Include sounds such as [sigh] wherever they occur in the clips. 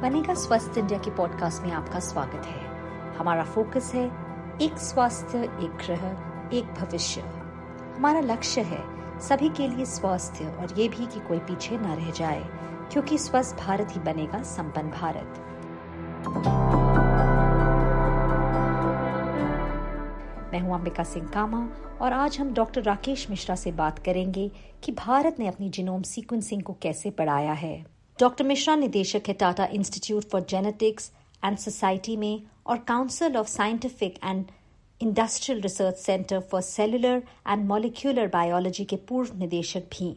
बनेगा स्वस्थ इंडिया के पॉडकास्ट में आपका स्वागत है। हमारा फोकस है एक स्वास्थ्य एक ग्रह, एक भविष्य। हमारा लक्ष्य है सभी के लिए स्वास्थ्य और ये भी कि कोई पीछे न रह जाए, क्योंकि स्वस्थ भारत ही बनेगा संपन्न भारत। मैं हूँ अंबिका सिंह कामा और आज हम डॉक्टर राकेश मिश्रा से बात करेंगे कि भारत ने अपनी जिनोम सीक्वेंसिंग को कैसे बढ़ाया है। डॉक्टर मिश्रा निदेशक है Tata institute for genetics and society में और council of scientific and industrial research centre for cellular and molecular biology के पूर्व निदेशक भी।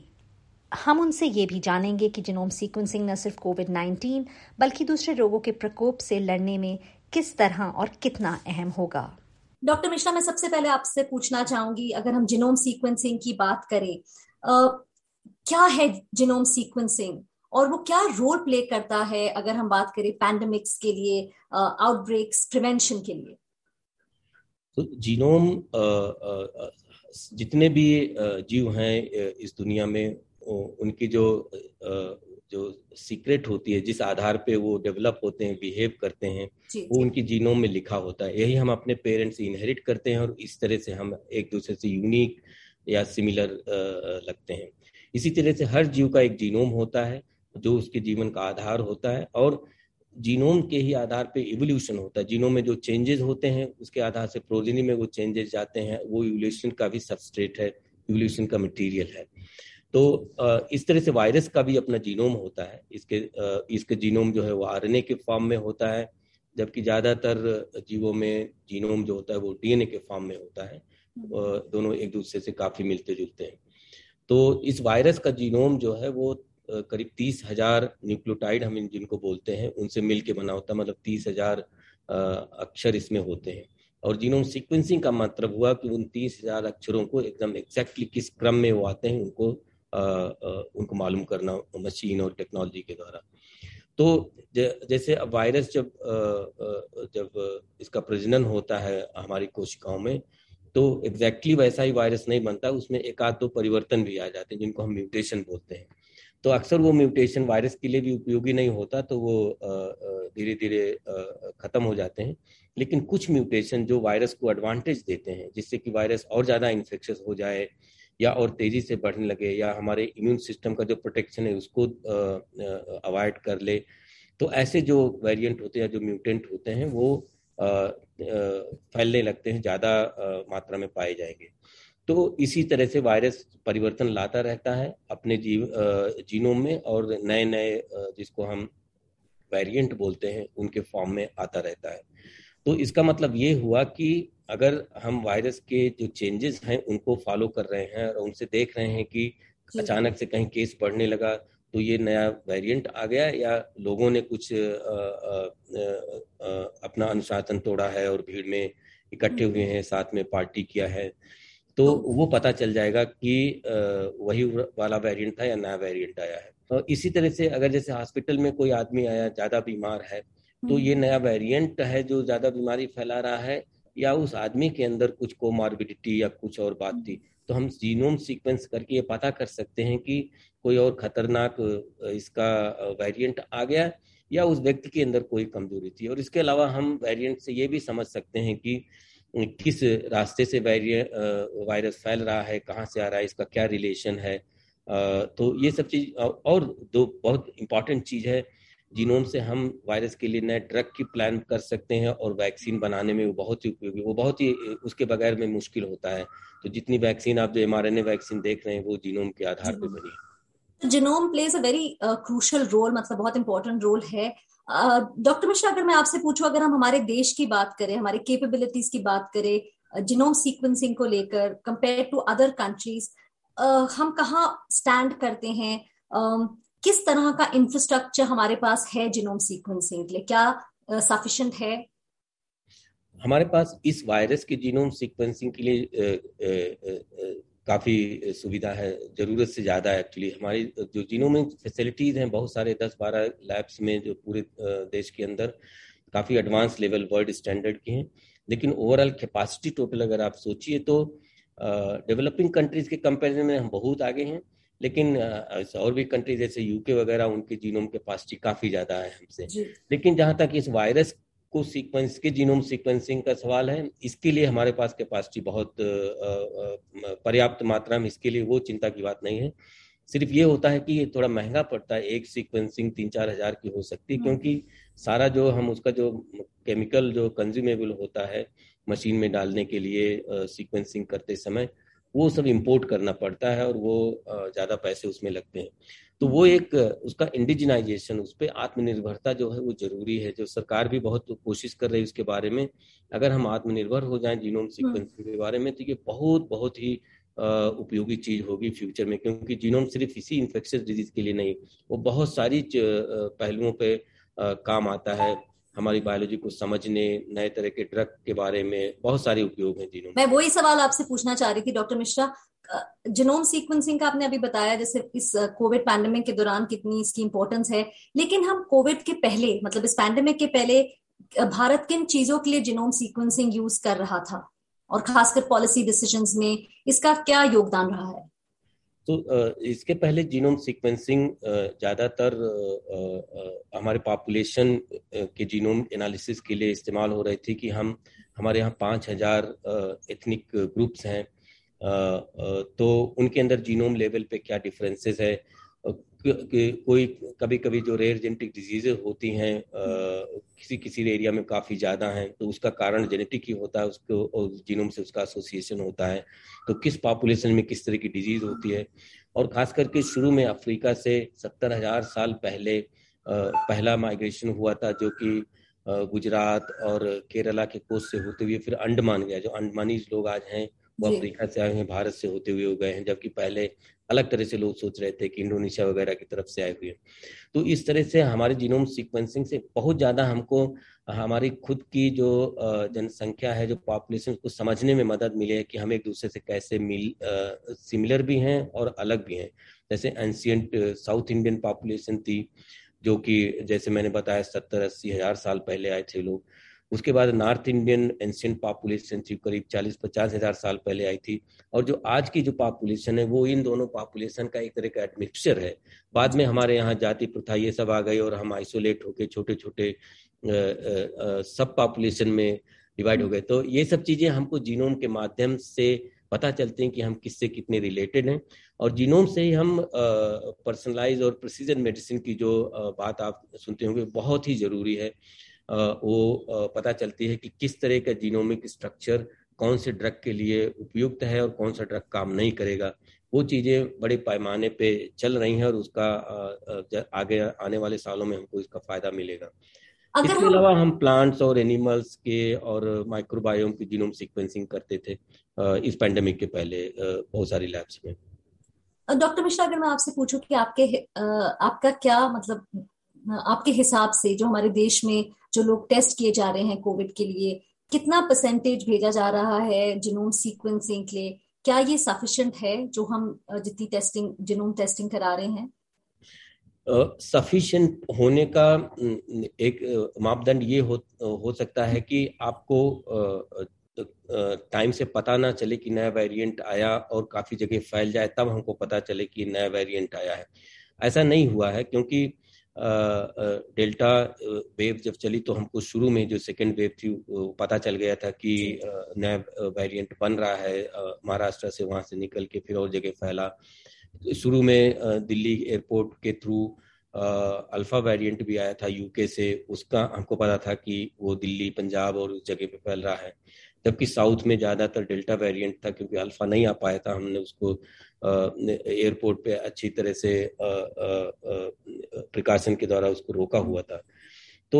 हम उनसे ये भी जानेंगे कि जिनोम सीक्वेंसिंग न सिर्फ़ कोविड 19 बल्कि दूसरे रोगों के प्रकोप से लड़ने में किस तरह और कितना अहम होगा। डॉक्टर मिश्रा मैं सबसे पहले आपसे पूछना चाहूँगी अगर हम जिनोम सीक्वेंसिंग की बात करें आ, क्या है जिनोम सीक्वेंसिंग? और वो क्या रोल प्ले करता है अगर हम बात करें पैंडमिक्स के लिए आउटब्रेक्स प्रिवेंशन के लिए? तो जीनोम जितने भी जीव हैं इस दुनिया में उनकी जो जो सीक्रेट होती है जिस आधार पे वो डेवलप होते हैं बिहेव करते हैं वो उनकी जीनोम में लिखा होता है। यही हम अपने पेरेंट्स से इनहेरिट करते हैं और इस तरह से हम एक दूसरे से यूनिक या सिमिलर लगते हैं। इसी तरह से हर जीव का एक जीनोम होता है। जो उसके जीवन का आधार होता है और जीनोम के ही आधार पे इवोल्यूशन होता है। जीनोम में जो चेंजेस होते हैं, उसके आधार से प्रोजिनी में वो चेंजेस जाते हैं। वो इवोल्यूशन का भी सबस्ट्रेट है इवोल्यूशन का मटेरियल है। तो इस तरह से वायरस का भी अपना जीनोम होता है। इसके इसके जीनोम जो है वो आरएनए के फॉर्म में होता है, जबकि ज़्यादातर जीवों में जीनोम जो होता है वो डीएनए के फॉर्म में होता है। दोनों एक दूसरे से काफ़ी मिलते जुलते हैं। तो इस वायरस का जीनोम जो है वो करीब तीस हज़ार न्यूक्लियोटाइड हम जिनको बोलते हैं उनसे मिल के बना होता है मतलब तीस हज़ार अक्षर इसमें होते हैं। और जीनोम सीक्वेंसिंग का मतलब हुआ कि उन तीस हज़ार अक्षरों को एकदम एग्जैक्टली किस क्रम में वो आते हैं उनको आ, आ, उनको मालूम करना मशीन और टेक्नोलॉजी के द्वारा। तो जैसे अब वायरस जब जब इसका प्रजनन होता है हमारी कोशिकाओं में तो एग्जैक्टली exactly वैसा ही वायरस नहीं बनता उसमें एक आध दो परिवर्तन भी आ जाते हैं जिनको हम म्यूटेशन बोलते हैं। तो अक्सर वो म्यूटेशन वायरस के लिए भी उपयोगी नहीं होता तो वो धीरे धीरे खत्म हो जाते हैं। लेकिन कुछ म्यूटेशन जो वायरस को एडवांटेज देते हैं, जिससे कि वायरस और ज़्यादा इन्फेक्शस हो जाए या और तेज़ी से बढ़ने लगे या हमारे इम्यून सिस्टम का जो प्रोटेक्शन है उसको अवॉइड कर ले तो ऐसे जो वेरिएंट होते हैं जो म्यूटेंट होते हैं वो फैलने लगते हैं, ज़्यादा मात्रा में पाए जाएँगे। तो इसी तरह से वायरस परिवर्तन लाता रहता है अपने जीव जीनोम में और नए नए जिसको हम वेरिएंट बोलते हैं उनके फॉर्म में आता रहता है। तो इसका मतलब ये हुआ कि अगर हम वायरस के जो चेंजेस हैं उनको फॉलो कर रहे हैं और उनसे देख रहे हैं कि अचानक से कहीं केस बढ़ने लगा तो ये नया वेरिएंट आ गया या लोगों ने कुछ आ, आ, आ, अपना अनुशासन तोड़ा है और भीड़ में इकट्ठे हुए हैं साथ में पार्टी किया है तो वो पता चल जाएगा कि वही वाला वेरिएंट था या नया वेरिएंट आया है। तो इसी तरह से अगर जैसे हॉस्पिटल में कोई आदमी आया ज़्यादा बीमार है तो हम्म। ये नया वेरिएंट है जो ज़्यादा बीमारी फैला रहा है या उस आदमी के अंदर कुछ कोमार्बिडिटी या कुछ और बात थी। तो हम जीनोम सीक्वेंस करके ये पता कर सकते हैं कि कोई और खतरनाक इसका वेरिएंट आ गया या उस व्यक्ति के अंदर कोई कमज़ोरी थी। और इसके अलावा हम वेरिएंट से ये भी समझ सकते हैं कि किस रास्ते से वायरस फैल रहा है कहाँ से आ रहा है इसका क्या रिलेशन है? तो ये सब चीज़ और दो बहुत इंपॉर्टेंट चीज़ है जीनोम से हम वायरस के लिए नए ड्रग की प्लान कर सकते हैं और वैक्सीन बनाने में वो बहुत ही उपयोगी वो बहुत ही उसके बगैर में मुश्किल होता है। तो जितनी वैक्सीन आप जो एम वैक्सीन देख रहे हैं वो जीनोम के आधार पर बनी है। Genome plays a very crucial role मतलब बहुत इंपॉर्टेंट रोल है। डॉक्टर मिश्रा, अगर मैं आपसे पूछूँ, अगर हम हमारे देश की बात करें, हमारे केपेबिलिटीज की बात करें जिनोम सीक्वेंसिंग को लेकर कंपेयर टू अदर कंट्रीज़ हम कहाँ स्टैंड करते हैं? किस तरह का इंफ्रास्ट्रक्चर हमारे पास है जिनोम सीक्वेंसिंग के लिए? क्या सफिशिएंट है? हमारे पास इस वायरस के जीनोम सीक्वेंसिंग के लिए काफ़ी सुविधा है ज़रूरत से ज़्यादा एक्चुअली हमारी जो जीनोमिक फैसिलिटीज़ हैं बहुत सारे दस बारह लैब्स में जो पूरे देश के अंदर काफ़ी एडवांस लेवल वर्ल्ड स्टैंडर्ड के हैं। लेकिन ओवरऑल कैपेसिटी टोटल अगर आप सोचिए तो डेवलपिंग कंट्रीज़ के कंपेरिजन में हम बहुत आगे हैं। लेकिन और भी कंट्री जैसे यूके वगैरह उनके जीनोम कैपेसिटी काफ़ी ज़्यादा है हमसे। लेकिन जहाँ तक इस वायरस को सीक्वेंस के जीनोम सीक्वेंसिंग का सवाल है। इसके लिए हमारे पास कैपेसिटी बहुत पर्याप्त मात्रा में इसके लिए वो चिंता की बात नहीं है। सिर्फ़ ये होता है कि ये थोड़ा महँगा पड़ता है एक सीक्वेंसिंग तीन चार हज़ार की हो सकती है हम्म। क्योंकि सारा जो हम उसका जो केमिकल जो कंज्यूमेबल होता है मशीन में डालने के लिए सीक्वेंसिंग करते समय वो सब इंपोर्ट करना पड़ता है और वो ज़्यादा पैसे उसमें लगते हैं। तो वो एक उसका इंडिजिनाइजेशन उस पर आत्मनिर्भरता जो है वो ज़रूरी है। जो सरकार भी बहुत कोशिश कर रही है उसके बारे में अगर हम आत्मनिर्भर हो जाएँ जीनोम सीक्वेंसिंग के बारे में तो ये बहुत बहुत ही उपयोगी चीज़ होगी फ्यूचर में क्योंकि जीनोम सिर्फ़ इसी इन्फेक्शियस डिज़ीज़ के लिए नहीं वो बहुत सारी पहलुओं पे काम आता है। हमारी बायोलॉजी को समझने नए तरह के ड्रग के बारे में बहुत सारे उपयोग हैं जीनोम मैं वही सवाल आपसे पूछना चाह रही थी डॉक्टर मिश्रा। जिनोम सीक्वेंसिंग का आपने अभी बताया, जैसे इस कोविड पैंडेमिक के दौरान कितनी इसकी इंपॉर्टेंस है। लेकिन हम कोविड के पहले मतलब इस पैंडेमिक के पहले भारत किन चीज़ों के लिए जिनोम सीक्वेंसिंग यूज़ कर रहा था? और खासकर पॉलिसी डिसीजंस में इसका क्या योगदान रहा है? तो इसके पहले जीनोम सीक्वेंसिंग ज़्यादातर हमारे पॉपुलेशन के जीनोम एनालिसिस के लिए इस्तेमाल हो रही थी कि हम, हमारे यहाँ पाँच हज़ार एथनिक ग्रुप्स हैं। तो उनके अंदर जीनोम लेवल पे क्या डिफरेंसेस है? कोई कभी कभी जो रेयर जेनेटिक डिजीजेज होती हैं किसी किसी एरिया में काफ़ी ज़्यादा हैं तो उसका कारण जेनेटिक ही होता है, उसको, और जीनोम से उसका एसोसिएशन होता है। तो किस पॉपुलेशन में किस तरह की डिज़ीज़ होती है? और खास करके शुरू में अफ्रीका से सत्तर हज़ार साल पहले पहला माइग्रेशन हुआ था, जो कि गुजरात और केरला के कोस्ट से होते हुए फिर अंडमान गया, जो अंडमानीज लोग आज हैं। वो अफ्रीका से आए हैं भारत से होते हुए हो गए हैं जबकि पहले अलग तरह से लोग सोच रहे थे कि इंडोनेशिया वगैरह की तरफ़ से आए हुए तो इस तरह से हमारे जीनोम सीक्वेंसिंग से बहुत ज़्यादा हमको हमारी खुद की जो जनसंख्या है जो पॉपुलेशन को समझने में मदद मिली है कि हम एक दूसरे से कैसे मिल सिमिलर भी हैं और अलग भी हैं। जैसे एंशियंट साउथ इंडियन पॉपुलेशन थी जो कि जैसे मैंने बताया सत्तर अस्सी हज़ार साल पहले आए थे लोग। उसके बाद नॉर्थ इंडियन एंशियंट पॉपुलेशन थी, करीब चालीस पचास हज़ार साल पहले आई थी। और जो आज की जो पॉपुलेशन है, वो इन दोनों पॉपुलेशन का एक तरह का एडमिक्सचर है। बाद में हमारे यहाँ जाति प्रथा ये सब आ गई और हम आइसोलेट होके छोटे छोटे सब पॉपुलेशन में डिवाइड हो गए। तो ये सब चीज़ें हमको जीनोम के माध्यम से पता चलते हैं कि हम किससे कितने रिलेटेड हैं। और जीनोम से ही हम पर्सनलाइज और प्रिसीजन मेडिसिन की जो बात आप सुनते होंगे, बहुत ही ज़रूरी है। वो पता चलती है कि किस तरह का जीनोमिक स्ट्रक्चर कौन से ड्रग के लिए उपयुक्त है और कौन सा ड्रग काम नहीं करेगा। वो चीज़ें बड़े पैमाने पे चल रही हैं और उसका आगे आने वाले सालों में हमको इसका फ़ायदा मिलेगा। इसके अलावा हम प्लांट्स और एनिमल्स के और माइक्रोबायोम की जीनोम सीक्वेंसिंग करते थे इस पैंडेमिक के पहले बहुत सारी लैब्स में। डॉक्टर मिश्रा अगर मैं आपसे पूछूँ कि आपके आपका क्या मतलब आपके हिसाब से जो हमारे देश में जो लोग टेस्ट किए जा रहे हैं कोविड के लिए कितना परसेंटेज भेजा जा रहा है जिनोम सीक्वेंसिंग के लिए? क्या ये सफिशिएंट है जो हम जितनी टेस्टिंग जिनोम टेस्टिंग करा रहे हैं? सफिशिएंट uh, होने का एक मापदंड ये हो हो सकता है कि आपको टाइम से पता ना चले कि नया वेरिएंट आया और काफ़ी जगह फैल जाए तब हमको पता चले कि नया वेरिएंट आया है। ऐसा नहीं हुआ है क्योंकि डेल्टा वेव जब चली तो हमको शुरू में जो सेकेंड वेव थी पता चल गया था कि नया वेरिएंट बन रहा है महाराष्ट्र से वहाँ से निकल के फिर और जगह फैला। शुरू में दिल्ली एयरपोर्ट के थ्रू अल्फ़ा वेरिएंट भी आया था यूके से उसका हमको पता था कि वो दिल्ली पंजाब और उस जगह पे फैल रहा है। जबकि साउथ में ज़्यादातर डेल्टा वेरिएंट था क्योंकि अल्फ़ा नहीं आ पाया था हमने उसको एयरपोर्ट पे अच्छी तरह से प्रिकॉशन के द्वारा उसको रोका हुआ था। तो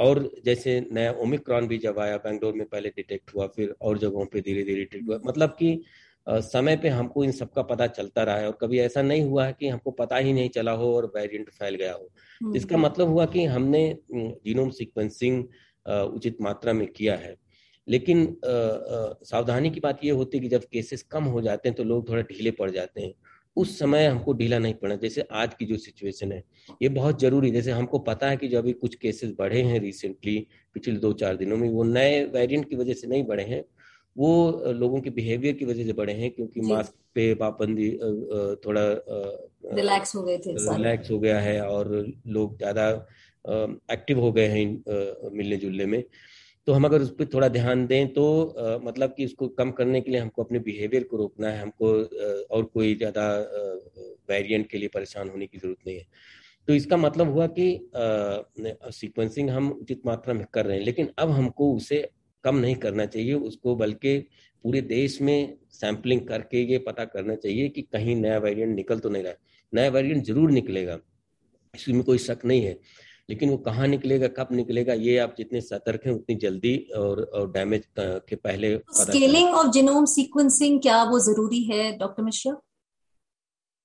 और जैसे नया ओमिक्रॉन भी जब आया बेंगलोर में पहले डिटेक्ट हुआ फिर और जगहों पे धीरे धीरे डिटेक्ट हुआ मतलब कि समय पे हमको इन सब का पता चलता रहा है और कभी ऐसा नहीं हुआ है कि हमको पता ही नहीं चला हो और वेरिएंट फैल गया हो। हम्म। इसका मतलब हुआ कि हमने जीनोम सीक्वेंसिंग उचित मात्रा में किया है। लेकिन सावधानी की बात यह होती है कि जब केसेस कम हो जाते हैं तो लोग थोड़ा ढीले पड़ जाते हैं। उस समय हमको ढीला नहीं पड़ना जैसे आज की जो सिचुएशन है ये बहुत ज़रूरी जैसे हमको पता है कि जो अभी कुछ केसेस बढ़े हैं रिसेंटली पिछले दो चार दिनों में वो नए वेरिएंट की वजह से नहीं बढ़े हैं वो लोगों के बिहेवियर की वजह से बढ़े हैं क्योंकि मास्क पे पाबंदी थोड़ा रिलैक्स हो गए थे रिलैक्स हो गया है और लोग ज़्यादा एक्टिव हो गए हैं मिलने जुलने में। तो हम अगर उस पर थोड़ा ध्यान दें तो आ, मतलब कि इसको कम करने के लिए हमको अपने बिहेवियर को रोकना है। हमको आ, और कोई ज़्यादा वेरिएंट के लिए परेशान होने की ज़रूरत नहीं है। तो इसका मतलब हुआ कि सीक्वेंसिंग हम उचित मात्रा में कर रहे हैं लेकिन अब हमको उसे कम नहीं करना चाहिए। उसको बल्कि पूरे देश में सैंपलिंग करके ये पता करना चाहिए कि कहीं नया वेरिएंट निकल तो नहीं रहा नया वेरिएंट ज़रूर निकलेगा। इसमें कोई शक नहीं है। लेकिन वो कहाँ निकलेगा कब निकलेगा ये आप जितने सतर्क हैं उतनी जल्दी और, और डैमेज के पहले स्केलिंग ऑफ़ जिनोम सीक्वेंसिंग क्या वो ज़रूरी है डॉक्टर मिश्रा?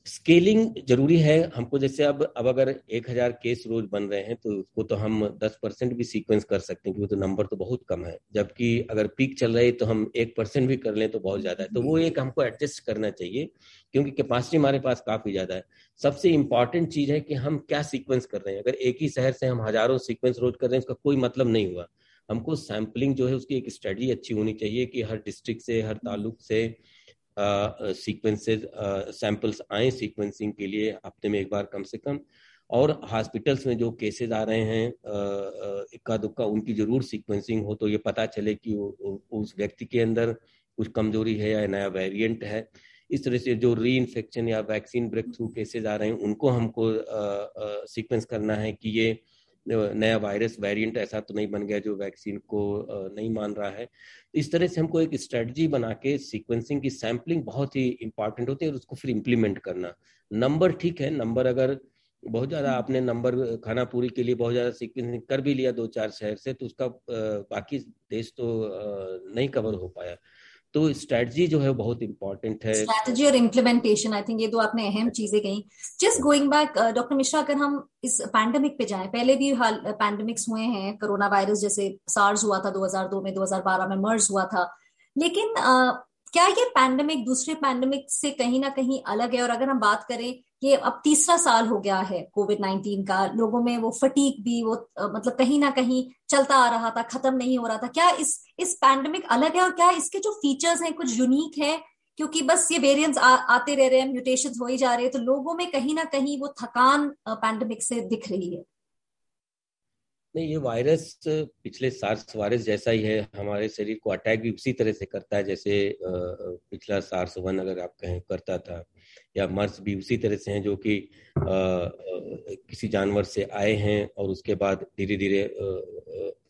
स्केलिंग ज़रूरी है। हमको जैसे अब अब अगर एक हज़ार केस रोज बन रहे हैं तो उसको तो हम दस परसेंट भी सीक्वेंस कर सकते हैं क्योंकि तो नंबर तो बहुत कम है। जबकि अगर पीक चल रही है तो हम एक परसेंट भी कर लें तो बहुत ज़्यादा है। तो वो एक हमको एडजस्ट करना चाहिए क्योंकि कैपेसिटी हमारे पास काफ़ी ज़्यादा है। सबसे इंपॉर्टेंट चीज़ है कि हम क्या सीक्वेंस कर रहे हैं। अगर एक ही शहर से हम हज़ारों सीक्वेंस रोज कर रहे हैं उसका कोई मतलब नहीं हुआ। हमको सैम्पलिंग जो है उसकी एक स्टडी अच्छी होनी चाहिए कि हर डिस्ट्रिक्ट से हर ताल्लुक से सीक्वेंसेस सैंपल्स आए सीक्वेंसिंग के लिए हफ़्ते में एक बार कम से कम। और हॉस्पिटल्स में जो केसेस आ रहे हैं इक्का दुक्का उनकी ज़रूर सीक्वेंसिंग हो तो ये पता चले कि उ, उस व्यक्ति के अंदर कुछ कमज़ोरी है या नया वेरिएंट है। इस तरह से जो री इन्फेक्शन या वैक्सीन ब्रेक थ्रू केसेज आ रहे हैं उनको हमको सीक्वेंस करना है कि ये नया वायरस वेरिएंट ऐसा तो नहीं बन गया जो वैक्सीन को नहीं मान रहा है। तो इस तरह से हमको एक स्ट्रेटजी बना के सीक्वेंसिंग की सैम्पलिंग बहुत ही इंपॉर्टेंट होती है और उसको फिर इम्प्लीमेंट करना। नंबर ठीक है नंबर अगर बहुत ज़्यादा हम्म। आपने नंबर खाना पूरी के लिए बहुत ज़्यादा सीक्वेंसिंग कर भी लिया दो चार शहर से तो उसका बाकी देश तो नहीं कवर हो पाया। तो स्ट्रेटजी जो है बहुत इंपॉर्टेंट है। स्ट्रेटजी और इम्प्लीमेंटेशन आई थिंक ये दो आपने अहम चीज़ें कही। Just going back doctor Mishra अगर हम इस पैंडेमिक पे जाएँ पहले भी हाल पैंडेमिक्स हुए हैं कोरोना वायरस जैसे सार्स हुआ था 2002 में 2012 में मर्ज हुआ था। लेकिन uh, क्या ये पैंडेमिक दूसरे पैंडेमिक से कहीं ना कहीं अलग है? और अगर हम बात करें, ये अब तीसरा साल हो गया है कोविड नाइन्टीन का। लोगों में वो फटीक भी, वो मतलब कहीं ना कहीं चलता आ रहा था, खत्म नहीं हो रहा था। क्या इस इस पैंडेमिक अलग है और क्या इसके जो फीचर्स हैं कुछ यूनिक है? क्योंकि बस ये वेरिएंट्स आते रह रहे हैं म्यूटेशन हो ही जा रहे हैं तो लोगों में कहीं ना कहीं वो थकान पैंडेमिक से दिख रही है। नहीं, ये वायरस पिछले सार्स वायरस जैसा ही है। हमारे शरीर को अटैक भी उसी तरह से करता है, जैसे पिछला सार्स वन अगर आप कहें करता था, या मर्स भी उसी तरह से हैं जो कि किसी जानवर से आए हैं और उसके बाद धीरे धीरे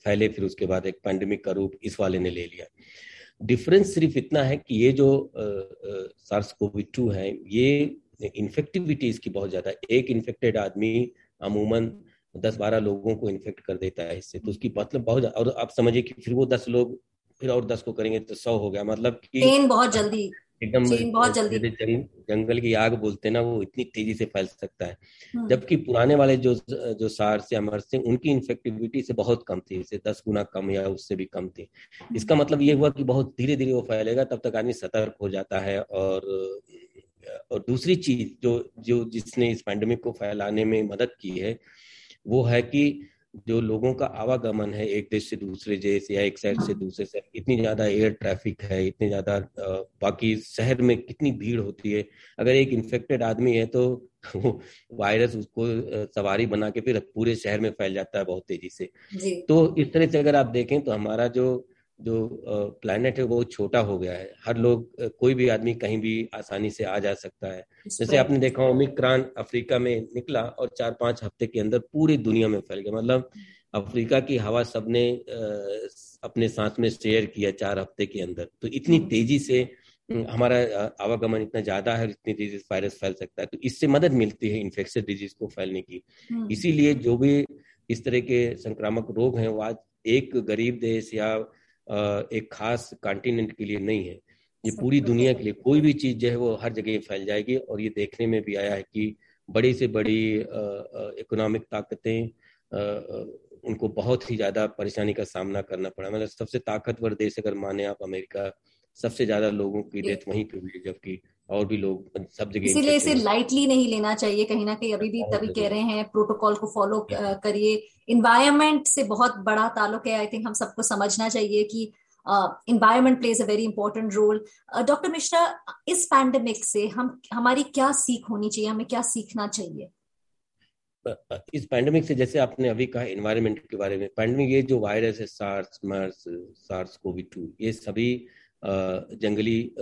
फैले, फिर उसके बाद एक पैंडमिक का रूप इस वाले ने ले लिया। डिफरेंस सिर्फ़ इतना है कि ये जो सार्स कोविड टू है, ये इन्फेक्टिविटी इसकी बहुत ज़्यादा एक इन्फेक्टेड आदमी, अमूमन दस बारह लोगों को इन्फेक्ट कर देता है इससे। तो उसकी मतलब बहुत और आप समझिए कि फिर वो दस लोग फिर और दस को करेंगे तो सौ हो गया। मतलब कि चेन बहुत जल्दी एकदम बहुत जल्दी जंग, जंगल की आग बोलते ना वो इतनी तेज़ी से फैल सकता है। हम्म। जबकि पुराने वाले जो जो सार्स या मर्स थे उनकी इन्फेक्टिविटी से बहुत कम थी। इसे दस गुना कम या उससे भी कम थी। हम्म। इसका मतलब ये हुआ कि बहुत धीरे धीरे वो फैलेगा तब तक आदमी सतर्क हो जाता है और और दूसरी चीज़ जो जो जिसने इस पैंडमिक को फैलाने में मदद की है वो है कि जो लोगों का आवागमन है एक देश से दूसरे देश या एक शहर से दूसरे शहर इतनी ज़्यादा एयर ट्रैफ़िक है इतनी ज़्यादा बाकी शहर में कितनी भीड़ होती है। अगर एक इन्फेक्टेड आदमी है तो [laughs] वायरस उसको सवारी बना के फिर पूरे शहर में फैल जाता है बहुत तेज़ी से। तो इस तरह से अगर आप देखें तो हमारा जो जो प्लानट है वो छोटा हो गया है। हर लोग कोई भी आदमी कहीं भी आसानी से आ जा सकता है। जैसे आपने देखा ओमिक्रॉन अफ्रीका में निकला और चार पाँच हफ़्ते के अंदर पूरी दुनिया में फैल गया। मतलब अफ्रीका की हवा सबने अपने सांस में शेयर किया चार हफ़्ते के अंदर। तो इतनी हम्म। तेज़ी से हमारा आवागमन इतना ज़्यादा है इतनी तेज़ी से वायरस फैल सकता है। तो इससे मदद मिलती है इन्फेक्शन डिज़ीज़ को फैलने की। हम्म। इसीलिए जो भी इस तरह के संक्रामक रोग हैं वो आज एक गरीब देश या एक खास कॉन्टिनेंट के लिए नहीं है। ये पूरी दुनिया के लिए कोई भी चीज़ जो है वो हर जगह फैल जाएगी और ये देखने में भी आया है कि बड़ी से बड़ी इकोनॉमिक ताकतें उनको बहुत ही ज़्यादा परेशानी का सामना करना पड़ा। मतलब सबसे ताकतवर देश अगर माने आप अमेरिका सबसे ज़्यादा लोगों की डेथ वहीं पे हुई जबकि और भी लोग सब जगह इसीलिए इसे लाइटली नहीं लेना चाहिए कहीं ना कहीं अभी भी तभी कह रहे हैं प्रोटोकॉल को फॉलो करिए। इन्वायरमेंट से बहुत बड़ा ताल्लुक है आई थिंक हम सबको समझना चाहिए कि environment plays a very important role doctor Mishra इस पैंडमिक से हम, हमारी क्या सीख होनी चाहिए, हमें क्या सीखना चाहिए? इस पैंडेमिक से जैसे आपने अभी कहा एनवायरनमेंट के बारे में पैंडेमिक ये जो वायरस है SARS MERS SARS COVID two ये सभी जंगली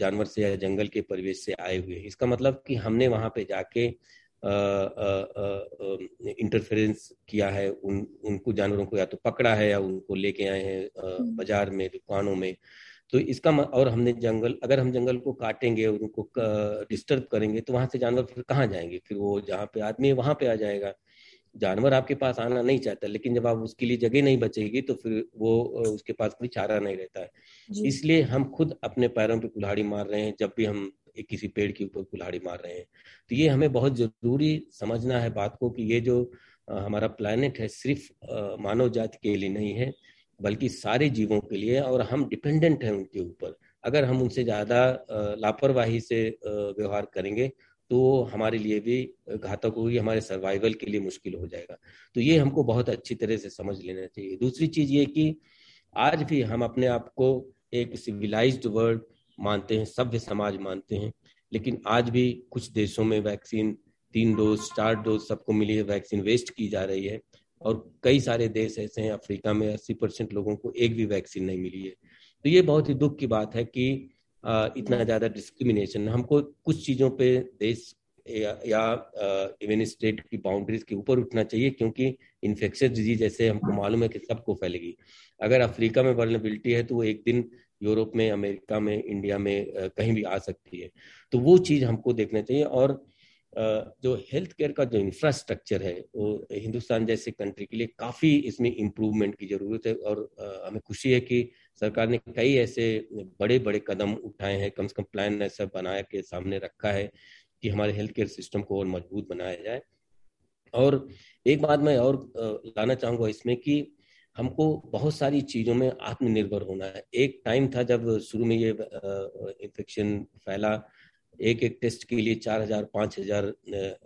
जानवर से या जंगल के परिवेश से आए हुए इसका मतलब कि हमने वहाँ पे जाके इंटरफेरेंस किया है उन उनको जानवरों को या तो पकड़ा है या उनको लेके आए हैं हम्म। बाज़ार में दुकानों में। तो इसका और हमने जंगल अगर हम जंगल को काटेंगे और उनको डिस्टर्ब करेंगे तो वहाँ से जानवर फिर कहाँ जाएँगे? फिर वो जहाँ पे आदमी है वहाँ पे आ जाएगा। जानवर आपके पास आना नहीं चाहता लेकिन जब आप उसके लिए जगह नहीं बचेगी तो फिर वो उसके पास कोई चारा नहीं रहता है। इसलिए हम खुद अपने पैरों पे कुल्हाड़ी मार रहे हैं जब भी हम किसी पेड़ के ऊपर कुल्हाड़ी मार रहे हैं। तो ये हमें बहुत ज़रूरी समझना है बात को कि ये जो हमारा प्लानट है सिर्फ़ मानव जाति के लिए नहीं है, बल्कि सारे जीवों के लिए और हम डिपेंडेंट हैं उनके ऊपर। अगर हम उनसे ज़्यादा लापरवाही से व्यवहार करेंगे तो हमारे लिए भी घातक होगी, हमारे सर्वाइवल के लिए मुश्किल हो जाएगा। तो ये हमको बहुत अच्छी तरह से समझ लेना चाहिए। दूसरी चीज़ ये कि आज भी हम अपने आप को एक सिविलाइज्ड वर्ल्ड मानते हैं सभ्य समाज मानते हैं। लेकिन आज भी कुछ देशों में वैक्सीन तीन डोज चार डोज सबको मिली है वैक्सीन वेस्ट की जा रही है। और कई सारे देश ऐसे हैं अफ्रीका में अस्सी परसेंट लोगों को एक भी वैक्सीन नहीं मिली है। तो ये बहुत ही दुख की बात है कि इतना ज़्यादा डिस्क्रिमिनेशन हमको कुछ चीज़ों पे देश या, इवन स्टेट की बाउंड्रीज के ऊपर उठना चाहिए क्योंकि इन्फेक्शन डिज़ीज़ जैसे हमको मालूम है कि सबको फैलेगी। अगर अफ्रीका में वर्नेबिलिटी है तो वो एक दिन यूरोप में, अमेरिका में, इंडिया में कहीं भी आ सकती है। तो वो चीज़ हमको देखना चाहिए और जो हेल्थ केयर का जो इंफ्रास्ट्रक्चर है, वो हिंदुस्तान जैसे कंट्री के लिए काफ़ी इसमें इम्प्रूवमेंट की ज़रूरत है और हमें खुशी है कि सरकार ने कई ऐसे बड़े बड़े कदम उठाए हैं, कम से कम प्लान ऐसा बनाया के सामने रखा है कि हमारे हेल्थ केयर सिस्टम को और मज़बूत बनाया जाए। और एक बात मैं और लाना चाहूँगा इसमें कि हमको बहुत सारी चीज़ों में आत्मनिर्भर होना है। एक टाइम था जब शुरू में ये इन्फेक्शन फैला एक एक टेस्ट के लिए चार हज़ार पाँच हज़ार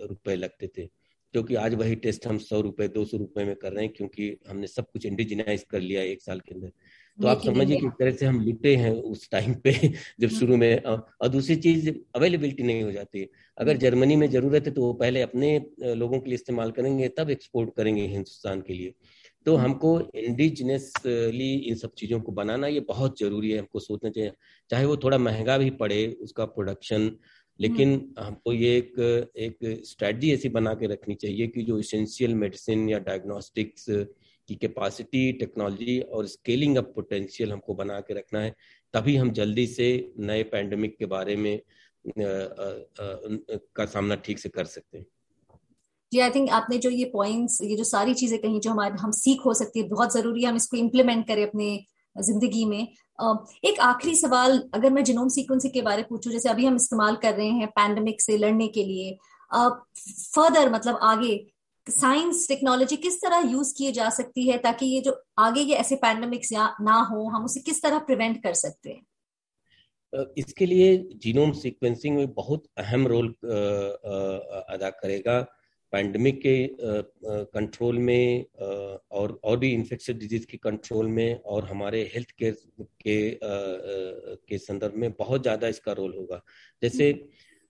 रुपए लगते थे। क्योंकि आज वही टेस्ट हम सौ रुपए दो सौ रुपए में कर रहे हैं क्योंकि हमने सब कुछ इंडिजिनाइज कर लिया एक साल के अंदर। तो आप समझिए किस तरह से हम लुटे हैं उस टाइम पे [laughs] जब शुरू हम्म। में और दूसरी चीज़ अवेलेबिलिटी नहीं हो जाती। अगर हम्म। जर्मनी में ज़रूरत है तो वो पहले अपने लोगों के लिए इस्तेमाल करेंगे तब एक्सपोर्ट करेंगे हिंदुस्तान के लिए। तो हम्म। हमको इंडिजिनसली इन सब चीज़ों को बनाना ये बहुत ज़रूरी है हमको सोचना चाहिए चाहे वो थोड़ा महँगा भी पड़े उसका प्रोडक्शन लेकिन हम्म। हमको ये एक एक स्ट्रेटजी ऐसी बना के रखनी चाहिए कि जो इसेंशियल मेडिसिन या डायग्नोस्टिक्स की कैपेसिटी टेक्नोलॉजी और स्केलिंग अप पोटेंशियल हमको बना के रखना है तभी हम जल्दी से नए पैंडमिक के बारे में आ, आ, आ, का सामना ठीक से कर सकते हैं जी आई थिंक आपने जो ये पॉइंट्स ये जो सारी चीज़ें कही जो हमारे, हम सीख हो सकती है, बहुत ज़रूरी है हम इसको इम्प्लीमेंट करें अपने ज़िंदगी में। एक आखिरी सवाल अगर मैं जिनोम सीक्वेंसिंग के बारे में पूछूँ, जैसे अभी हम इस्तेमाल कर रहे हैं पैंडमिक से लड़ने के लिए फर्दर मतलब आगे साइंस टेक्नोलॉजी किस तरह यूज़ किए जा सकती है ताकि ये जो आगे ये ऐसे पैंडमिक्स ना हो, हम उसे किस तरह प्रिवेंट कर सकते हैं? इसके लिए जीनोम सीक्वेंसिंग में बहुत अहम रोल अदा करेगा। पैंडमिक के कंट्रोल में और और भी इन्फेक्शन डिज़ीज़ के कंट्रोल में और हमारे हेल्थ केयर के के संदर्भ में बहुत ज़्यादा इसका रोल होगा। जैसे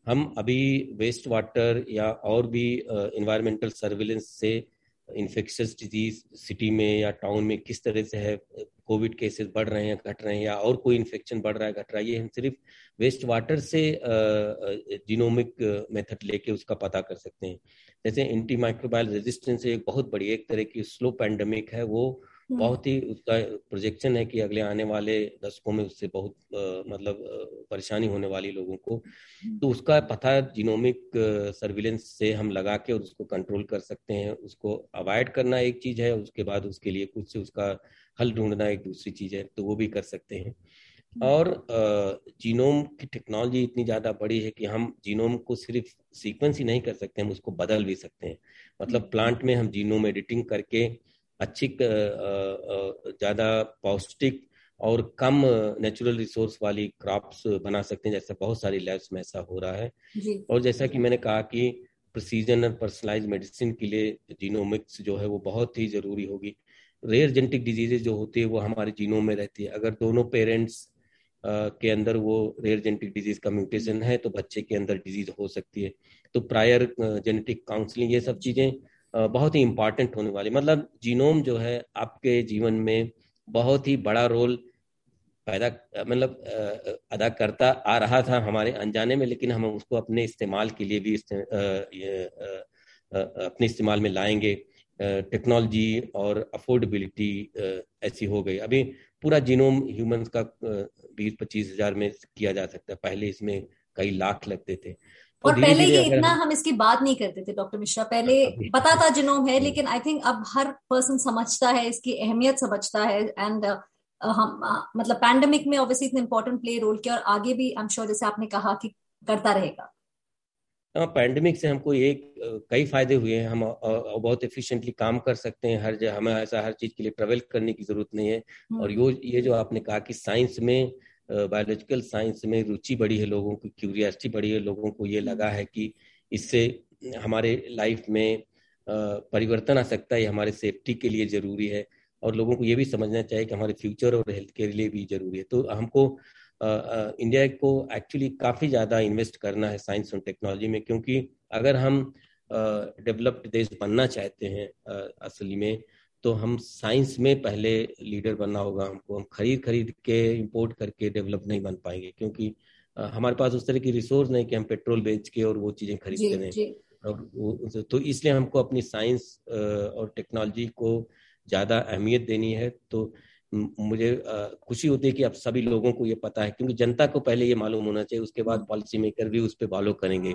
हम अभी वेस्ट वाटर या और भी इन्वायरमेंटल सर्विलेंस से इन्फेक्शस डिज़ीज़ सिटी में या टाउन में किस तरह से है कोविड केसेस बढ़ रहे हैं, घट रहे हैं या और कोई इन्फेक्शन बढ़ रहा है, घट रहा है, ये हम सिर्फ़ वेस्ट वाटर से जीनोमिक मेथड लेके उसका पता कर सकते हैं जैसे एंटी माइक्रोबायल रेजिस्टेंस एक बहुत बड़ी एक तरह की स्लो पैंडमिक है, वो। बहुत ही उसका प्रोजेक्शन है कि अगले आने वाले दशकों में उससे बहुत आ, मतलब परेशानी होने वाली लोगों को। हम्म। तो उसका पता जीनोमिक सर्विलेंस से हम लगा के और उसको कंट्रोल कर सकते हैं। उसको अवॉइड करना एक चीज़ है उसके बाद उसके लिए कुछ उसका हल ढूंढना एक दूसरी चीज़ है तो वो भी कर सकते हैं। हम्म। और जीनोम की टेक्नोलॉजी इतनी ज़्यादा बड़ी है कि हम जीनोम को सिर्फ़ सीक्वेंस ही नहीं कर सकते हम उसको बदल भी सकते हैं। मतलब प्लांट में हम जीनोम एडिटिंग करके अच्छी ज़्यादा पौष्टिक और कम नेचुरल रिसोर्स वाली क्रॉप्स बना सकते हैं जैसे बहुत सारी लैब्स में ऐसा हो रहा है। और जैसा कि मैंने कहा कि प्रोसीजन और पर्सनलाइज मेडिसिन के लिए जीनोमिक्स जो है वो बहुत ही ज़रूरी होगी। रेयर जेनेटिक डिजीजेज जो होती है वो हमारे जीनोम में रहती है। अगर दोनों पेरेंट्स के अंदर वो रेयर जेनेटिक डिज़ीज़ का म्यूटेशन है तो बच्चे के अंदर डिज़ीज़ हो सकती है। तो प्रायर जेनेटिक काउंसलिंग ये सब चीज़ें बहुत ही इंपॉर्टेंट होने वाली। मतलब जीनोम जो है आपके जीवन में बहुत ही बड़ा रोल पैदा मतलब अदा करता आ रहा था हमारे अनजाने में लेकिन हम उसको अपने इस्तेमाल के लिए भी इस्ते, आ, आ, आ, अपने इस्तेमाल में लाएँगे। टेक्नोलॉजी और अफोर्डेबिलिटी ऐसी हो गई। अभी पूरा जीनोम ह्यूमंस का बीस पच्चीस हज़ार में किया जा सकता है। पहले इसमें कई लाख लगते थे। और पहले ये इतना हम इसकी बात नहीं करते थे डॉक्टर मिश्रा। पहले पता था जिनोम है लेकिन आई थिंक अब हर पर्सन समझता है इसकी अहमियत समझता है एंड हम मतलब पैंडेमिक में ऑब्वियसली इतना इंपॉर्टेंट प्ले रोल किया और आगे भी आई एम श्योर जैसे आपने कहा कि करता रहेगा। पैंडेमिक से हमको एक कई फ़ायदे हुए हैं। हम बहुत एफिशिएंटली काम कर सकते हैं हर हमें ऐसा हर चीज़ के लिए ट्रेवल करने की ज़रूरत नहीं है। हम्म। और यो ये जो आपने कहा कि साइंस में बायोलॉजिकल साइंस में रुचि बढ़ी है लोगों की क्यूरियासिटी बढ़ी है लोगों को, ये लगा है कि इससे हमारे लाइफ में परिवर्तन आ सकता है हमारे सेफ्टी के लिए ज़रूरी है। और लोगों को ये भी समझना चाहिए कि हमारे फ्यूचर और हेल्थ के लिए भी ज़रूरी है। तो हमको इंडिया को एक्चुअली काफ़ी ज़्यादा इन्वेस्ट करना है साइंस और टेक्नोलॉजी में, क्योंकि अगर हम डेवलप्ड देश बनना चाहते हैं असली में तो हम साइंस में पहले लीडर बनना होगा हमको हम खरीद खरीद के इंपोर्ट करके डेवलप नहीं बन पाएँगे क्योंकि हमारे पास उस तरह की रिसोर्स नहीं कि हम पेट्रोल बेच के और वो चीज़ें खरीदते रहें और वो तो इसलिए हमको अपनी साइंस और टेक्नोलॉजी को ज़्यादा अहमियत देनी है। तो मुझे खुशी होती है कि अब सभी लोगों को ये पता है क्योंकि जनता को पहले ये मालूम होना चाहिए उसके बाद पॉलिसी मेकर भी उस पर फॉलो करेंगे।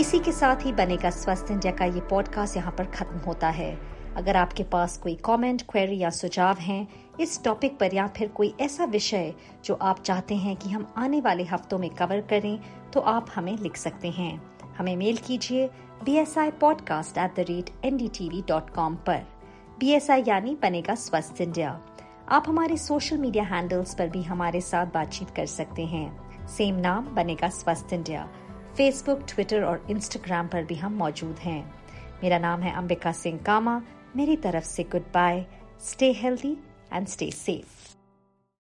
इसी के साथ ही बनेगा स्वस्थ इंडिया का ये पॉडकास्ट यहाँ पर खत्म होता है। अगर आपके पास कोई कमेंट, क्वेरी या सुझाव हैं इस टॉपिक पर या फिर कोई ऐसा विषय जो आप चाहते हैं कि हम आने वाले हफ्तों में कवर करें तो आप हमें लिख सकते हैं। हमें मेल कीजिए B S I podcast at the rate N D T V dot com पर। बी एस आई यानी बनेगा स्वस्थ इंडिया। आप हमारे सोशल मीडिया हैंडल्स पर भी हमारे साथ बातचीत कर सकते हैं। सेम नाम बनेगा स्वस्थ इंडिया। फेसबुक ट्विटर और इंस्टाग्राम पर भी हम मौजूद हैं। मेरा नाम है अंबिका सिंह कामा। मेरी तरफ़ से good bye stay healthy and stay safe